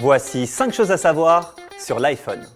Voici 5 choses à savoir sur l'iPhone.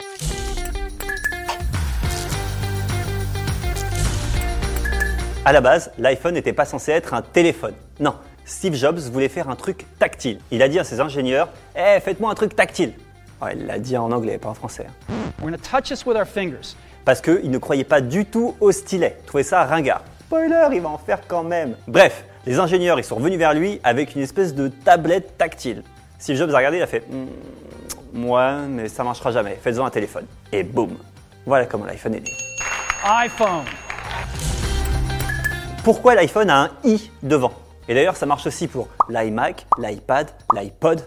À la base, l'iPhone n'était pas censé être un téléphone. Non, Steve Jobs voulait faire un truc tactile. Il a dit à ses ingénieurs Eh, faites-moi un truc tactile. Ouais, il l'a dit en anglais, pas en français. hein. We're to touch this with our fingers. Parce qu'il ne croyait pas du tout au stylet. Il trouvait ça ringard. Spoiler, il va en faire quand même. Bref, les ingénieurs ils sont revenus vers lui avec une espèce de tablette tactile. Steve Jobs a regardé, il a fait Hmm, Ouais, mais ça marchera jamais. Faites-en un téléphone. Et boum. Voilà comment l'iPhone est né. iPhone. Pourquoi l'iPhone a un i devant? Et d'ailleurs, ça marche aussi pour l'iMac, l'iPad, l'iPod.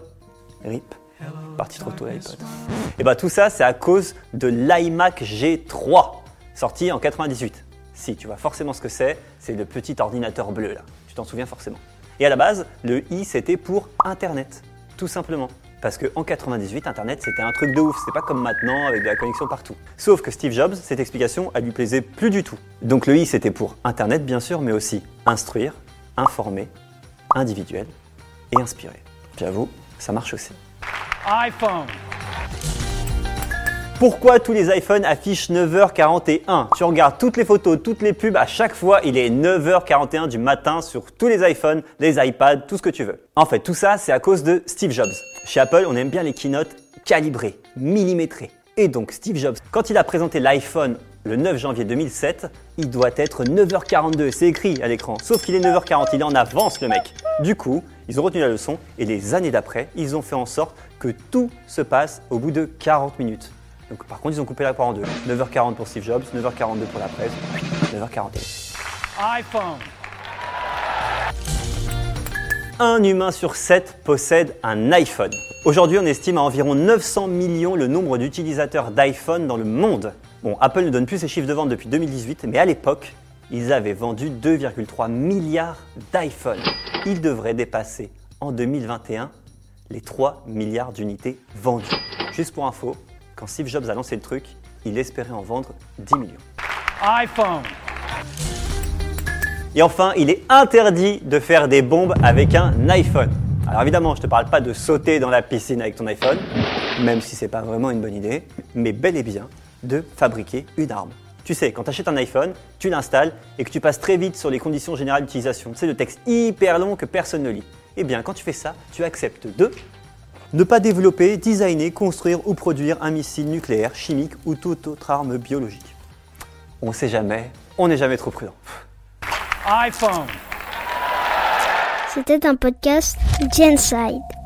RIP. Parti trop tôt l'iPod. Et bah tout ça, c'est à cause de l'iMac G3, sorti en 98. Si, tu vois forcément ce que c'est, c'est le petit ordinateur bleu là. Tu t'en souviens forcément. Et à la base, le i c'était pour Internet, tout simplement. Parce qu'en 98, Internet c'était un truc de ouf, c'était pas comme maintenant avec de la connexion partout. Sauf que Steve Jobs, cette explication, elle lui plaisait plus du tout. Donc le i c'était pour Internet bien sûr, mais aussi instruire, informer, individuel et inspirer. J'avoue, ça marche aussi. iPhone. Pourquoi tous les iPhones affichent 9h41 Tu regardes toutes les photos, toutes les pubs, à chaque fois il est 9h41 du matin sur tous les iPhones, les iPads, tout ce que tu veux. En fait, tout ça c'est à cause de Steve Jobs. Chez Apple, on aime bien les keynotes calibrées, millimétrées. Et donc Steve Jobs, quand il a présenté l'iPhone le 9 janvier 2007, il doit être 9h42, c'est écrit à l'écran. Sauf qu'il est 9h40, il est en avance le mec. Du coup, ils ont retenu la leçon et les années d'après, ils ont fait en sorte que tout se passe au bout de 40 minutes. Donc par contre, ils ont coupé la part en deux. 9h40 pour Steve Jobs, 9h42 pour la presse, 9h41. iPhone. Un humain sur 7 possède un iPhone. Aujourd'hui, on estime à environ 900 millions le nombre d'utilisateurs d'iPhone dans le monde. Bon, Apple ne donne plus ses chiffres de vente depuis 2018, mais à l'époque, ils avaient vendu 2,3 milliards d'iPhone. Ils devraient dépasser en 2021 les 3 milliards d'unités vendues. Juste pour info, quand Steve Jobs a lancé le truc, il espérait en vendre 10 millions. iPhone. Et enfin, il est interdit de faire des bombes avec un iPhone. Alors évidemment, je ne te parle pas de sauter dans la piscine avec ton iPhone, même si c'est pas vraiment une bonne idée, mais bel et bien de fabriquer une arme. Tu sais, quand tu achètes un iPhone, tu l'installes et que tu passes très vite sur les conditions générales d'utilisation. C'est le texte hyper long que personne ne lit. Eh bien, quand tu fais ça, tu acceptes de ne pas développer, designer, construire ou produire un missile nucléaire, chimique ou toute autre arme biologique. On sait jamais, on n'est jamais trop prudent. iPhone. C'était un podcast Genside.